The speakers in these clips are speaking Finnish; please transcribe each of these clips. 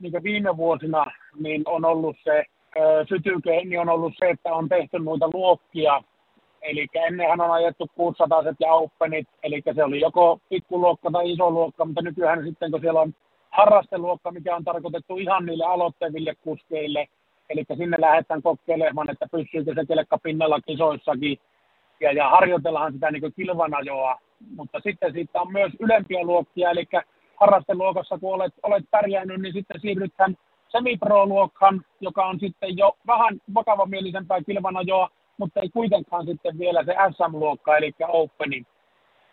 niin viime vuosina niin on ollut se sytyke, niin on ollut se, että on tehty noita luokkia. Eli ennenhän on ajettu 600 ja openit, eli se oli joko pikkuluokka tai iso luokka, mutta nykyään sitten kun siellä on harrasteluokka, mikä on tarkoitettu ihan niille aloitteville kuskeille, eli sinne lähdetään kokeilemaan, että pysyykö se kelkka pinnalla kisoissakin, ja, ja harjoitellaan sitä niin kilvanajoa, mutta sitten siitä on myös ylempiä luokkia, eli harrasteluokassa, kun olet, olet pärjännyt, niin sitten siirrytään semipro-luokkaan, joka on sitten jo vähän vakavamielisempää kilvanajoa, mutta ei kuitenkaan sitten vielä se SM-luokka, eli Openi.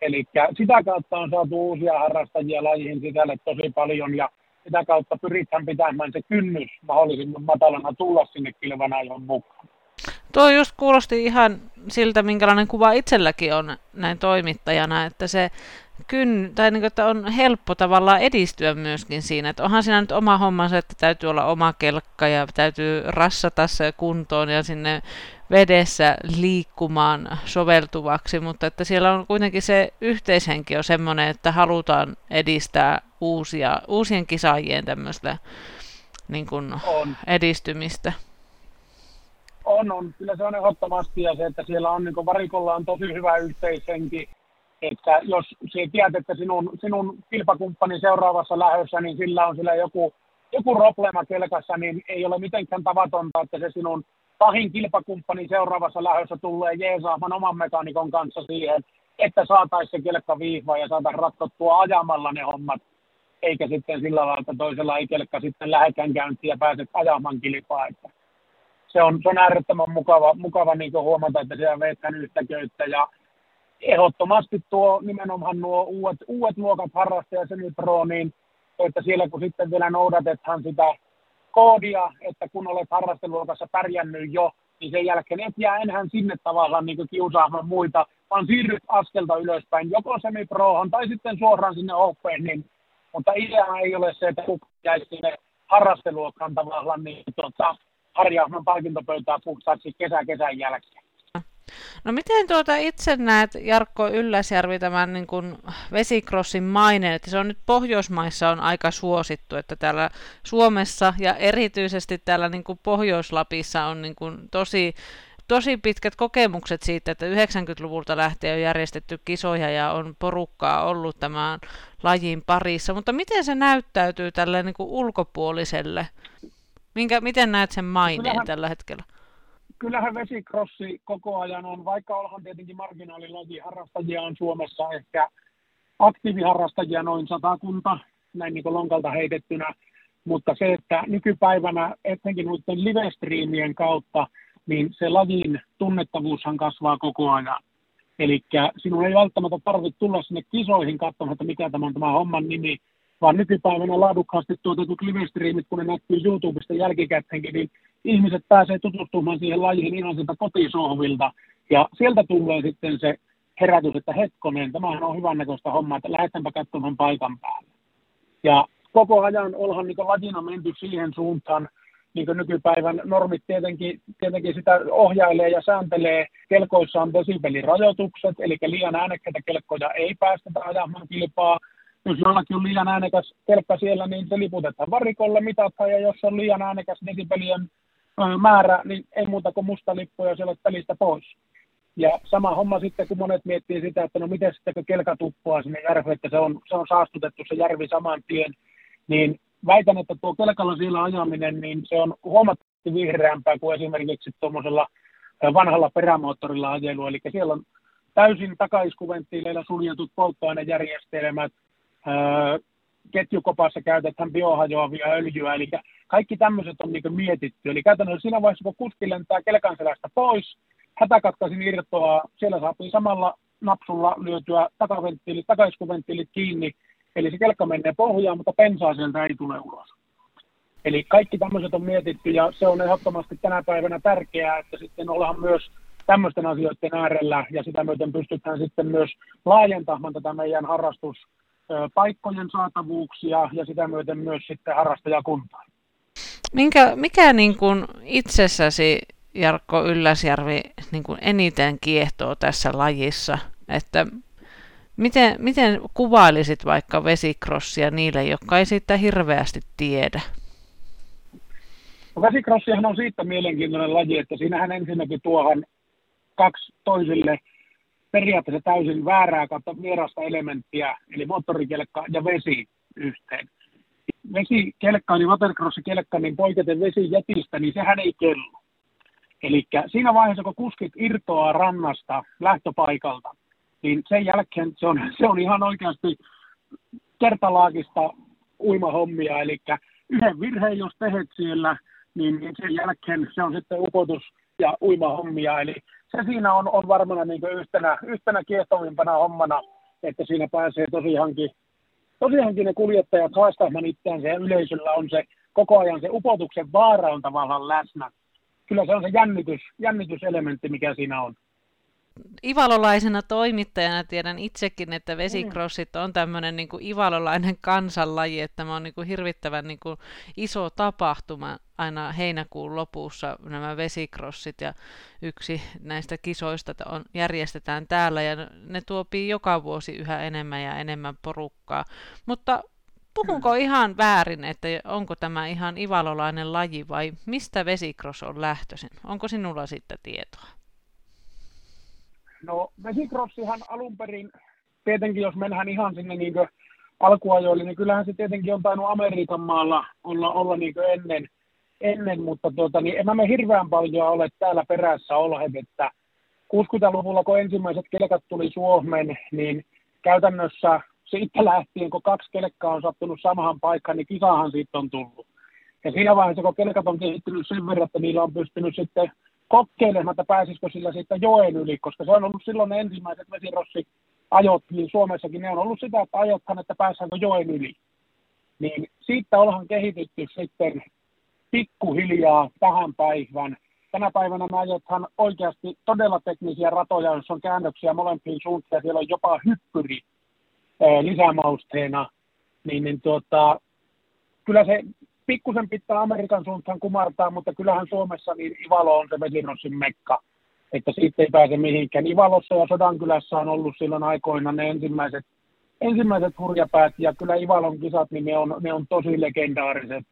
Eli sitä kautta on saatu uusia harrastajia lajiin sisälle tosi paljon ja sitä kautta pyritään pitämään se kynnys mahdollisimman matalana tulla sinne kilvanajoon mukaan. Tuo just kuulosti ihan siltä, minkälainen kuva itselläkin on näin toimittajana, että se kyn, tai niin kuin, että on helppo tavallaan edistyä myöskin siinä, että onhan siinä nyt oma hommansa, että täytyy olla oma kelkka ja täytyy rassata se kuntoon ja sinne vedessä liikkumaan soveltuvaksi, mutta että siellä on kuitenkin se yhteishenki on semmoinen, että halutaan edistää uusia, uusien kisaajien tämmöistä niin kuin edistymistä. On, on. Kyllä se on ehdottomasti ja se, että siellä on niin varikolla on tosi hyvä yhteishenki. Että jos sinä tiedät, että sinun, sinun kilpakumppanin seuraavassa lähdössä, niin sillä on sillä joku, joku problema kelkassa, niin ei ole mitenkään tavatonta, että se sinun pahin kilpakumppani seuraavassa lähdössä tulee jeesaamaan oman mekanikon kanssa siihen, että saataisiin se kelkka viihva ja saataisiin ratkottua ajamalla ne hommat, eikä sitten sillä lailla, että toisella ei kelkka sitten lähekään käyntiin ja pääset ajamaan kilpaa. Että se on, se on äärettömän mukava, mukava niin huomata, että siellä vetään yhtä köyttä. Ja ehdottomasti tuo nimenomaan nuo uudet, uudet luokat harrastaja Pro, niin että siellä kun sitten vielä noudatetaan sitä koodia, että kun olet harrasteluokassa pärjännyt jo, niin sen jälkeen et jää enää sinne tavallaan niin kiusaamaan muita, vaan siirryt askelta ylöspäin, joko semiprohan tai sitten suoraan sinne Opeen, niin, mutta idea ei ole se, että kuka jäisi sinne harrasteluokkaan tavallaan niin, tuota, harjaahman palkintopöytää puhtaaksi kesä kesän jälkeen. No miten tuota itse näet, Jarkko Ylläsjärvi, tämän niin kuin vesikrossin maineen, että se on nyt Pohjoismaissa on aika suosittu, että täällä Suomessa ja erityisesti täällä niin kuin Pohjois-Lapissa on niin kuin tosi, tosi pitkät kokemukset siitä, että 90-luvulta lähtien on järjestetty kisoja ja on porukkaa ollut tämän lajin parissa, mutta miten se näyttäytyy tälle niin kuin ulkopuoliselle? Minkä, miten näet sen maineen Kyllähän... tällä hetkellä? kyllähän vesikrossi koko ajan on, vaikka ollaan tietenkin marginaalilaji, harrastajia on Suomessa ehkä aktiiviharrastajia noin satakunta, näin niin lonkalta heitettynä, mutta se, että nykypäivänä etenkin noiden live kautta, niin se lajin tunnettavuushan kasvaa koko ajan. Eli sinun ei välttämättä tarvitse tulla sinne kisoihin katsomaan, että mikä tämä on tämä homman nimi, vaan nykypäivänä laadukkaasti tuotetut live kun ne näkyy YouTubesta jälkikäteenkin, niin ihmiset pääsee tutustumaan siihen lajiin ihan sieltä kotisohvilta. Ja sieltä tulee sitten se herätys, että hetkonen, tämähän on hyvän näköistä hommaa, että lähdetäänpä katsomaan paikan päälle. Ja koko ajan ollaan niin lajina menty siihen suuntaan, niin nykypäivän normit tietenkin, tietenkin sitä ohjailee ja sääntelee. Kelkoissa on desibelirajoitukset, eli liian äänekkäitä kelkkoja ei päästetä ajamaan kilpaa jos jollakin on liian äänekäs kelkka siellä, niin se liputetaan varikolle, mitataan, ja jos on liian äänekäs desibelien määrä, niin ei muuta kuin musta lippu ja siellä pelistä pois. Ja sama homma sitten, kun monet miettii sitä, että no miten sitten kelka tuppaa sinne järveen, että se on, se on saastutettu se järvi saman tien, niin väitän, että tuo kelkalla siellä ajaminen, niin se on huomattavasti vihreämpää kuin esimerkiksi tuommoisella vanhalla perämoottorilla ajelu. Eli siellä on täysin takaiskuventtiileilla suljetut polttoainejärjestelmät, ketjukopassa käytetään biohajoavia öljyä, eli kaikki tämmöiset on niin mietitty. Eli käytännössä siinä vaiheessa, kun kuski lentää kelkan selästä pois, hätäkatkaisin irtoaa, siellä saatiin samalla napsulla lyötyä takaventtiilit, takaiskuventtiilit kiinni, eli se kelkka menee pohjaan, mutta pensaa sieltä ei tule ulos. Eli kaikki tämmöiset on mietitty ja se on ehdottomasti tänä päivänä tärkeää, että sitten ollaan myös tämmöisten asioiden äärellä ja sitä myöten pystytään sitten myös laajentamaan tätä meidän harrastus paikkojen saatavuuksia ja sitä myöten myös sitten harrastajakuntaa. Minkä, mikä niin kuin itsessäsi, Jarkko Ylläsjärvi, niin kuin eniten kiehtoo tässä lajissa? Että miten, miten kuvailisit vaikka vesikrossia niille, jotka ei siitä hirveästi tiedä? No vesikrossihan on siitä mielenkiintoinen laji, että siinähän ensinnäkin tuohan kaksi toisille periaatteessa täysin väärää kautta vierasta elementtiä, eli moottorikelkka ja vesi yhteen. Vesikelkka, eli watercross-kelkka, niin poiketen vesijätistä, niin sehän ei kello. Eli siinä vaiheessa, kun kuskit irtoaa rannasta lähtöpaikalta, niin sen jälkeen se on, se on ihan oikeasti kertalaakista uimahommia, eli yhden virheen jos tehet siellä, niin sen jälkeen se on sitten upotus ja uimahommia, eli se siinä on, on varmana niin yhtenä, yhtenä kiehtovimpana hommana, että siinä pääsee tosiaankin, tosiaankin ne kuljettajat haastamaan itseänsä ja yleisöllä on se koko ajan se upotuksen vaara on tavallaan läsnä. Kyllä se on se jännitys, jännityselementti, mikä siinä on ivalolaisena toimittajana tiedän itsekin, että vesikrossit on tämmöinen niin kuin ivalolainen kansanlaji, että tämä on niin kuin hirvittävän niin kuin iso tapahtuma aina heinäkuun lopussa nämä vesikrossit ja yksi näistä kisoista on, järjestetään täällä ja ne tuopii joka vuosi yhä enemmän ja enemmän porukkaa. Mutta puhunko ihan väärin, että onko tämä ihan ivalolainen laji vai mistä vesikross on lähtöisin? Onko sinulla sitten tietoa? No vesikrossihan alun perin, tietenkin jos mennään ihan sinne niin alkuajoille, niin kyllähän se tietenkin on tainnut Amerikan maalla olla, olla niin ennen, ennen, mutta tuota, niin en mä hirveän paljon ole täällä perässä olleet, että 60-luvulla, kun ensimmäiset kelkat tuli Suomeen, niin käytännössä siitä lähtien, kun kaksi kelkkaa on sattunut samahan paikkaan, niin kisahan siitä on tullut. Ja siinä vaiheessa, kun kelkat on kehittynyt sen verran, että niillä on pystynyt sitten kokeilemaan, että pääsisikö sillä siitä joen yli, koska se on ollut silloin ne ensimmäiset vesirossi ajot, niin Suomessakin ne on ollut sitä, että ajothan, että pääsäänkö joen yli. Niin siitä ollaan kehitytty sitten pikkuhiljaa tähän päivään. Tänä päivänä nämä ajothan oikeasti todella teknisiä ratoja, joissa on käännöksiä molempiin suuntiin, siellä on jopa hyppyri lisämausteena, niin, niin tuota, kyllä se pikkusen pitää Amerikan suuntaan kumartaa, mutta kyllähän Suomessa niin Ivalo on se vesirossin mekka, että siitä ei pääse mihinkään. Ivalossa ja Sodankylässä on ollut silloin aikoina ne ensimmäiset, ensimmäiset hurjapäät, ja kyllä Ivalon kisat, niin ne on, ne on tosi legendaariset.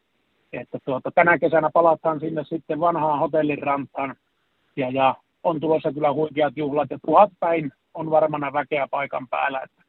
Että tuota, tänä kesänä palataan sinne sitten vanhaan hotellin rantaan, ja, ja on tulossa kyllä huikeat juhlat, ja tuhat päin on varmana väkeä paikan päällä. Että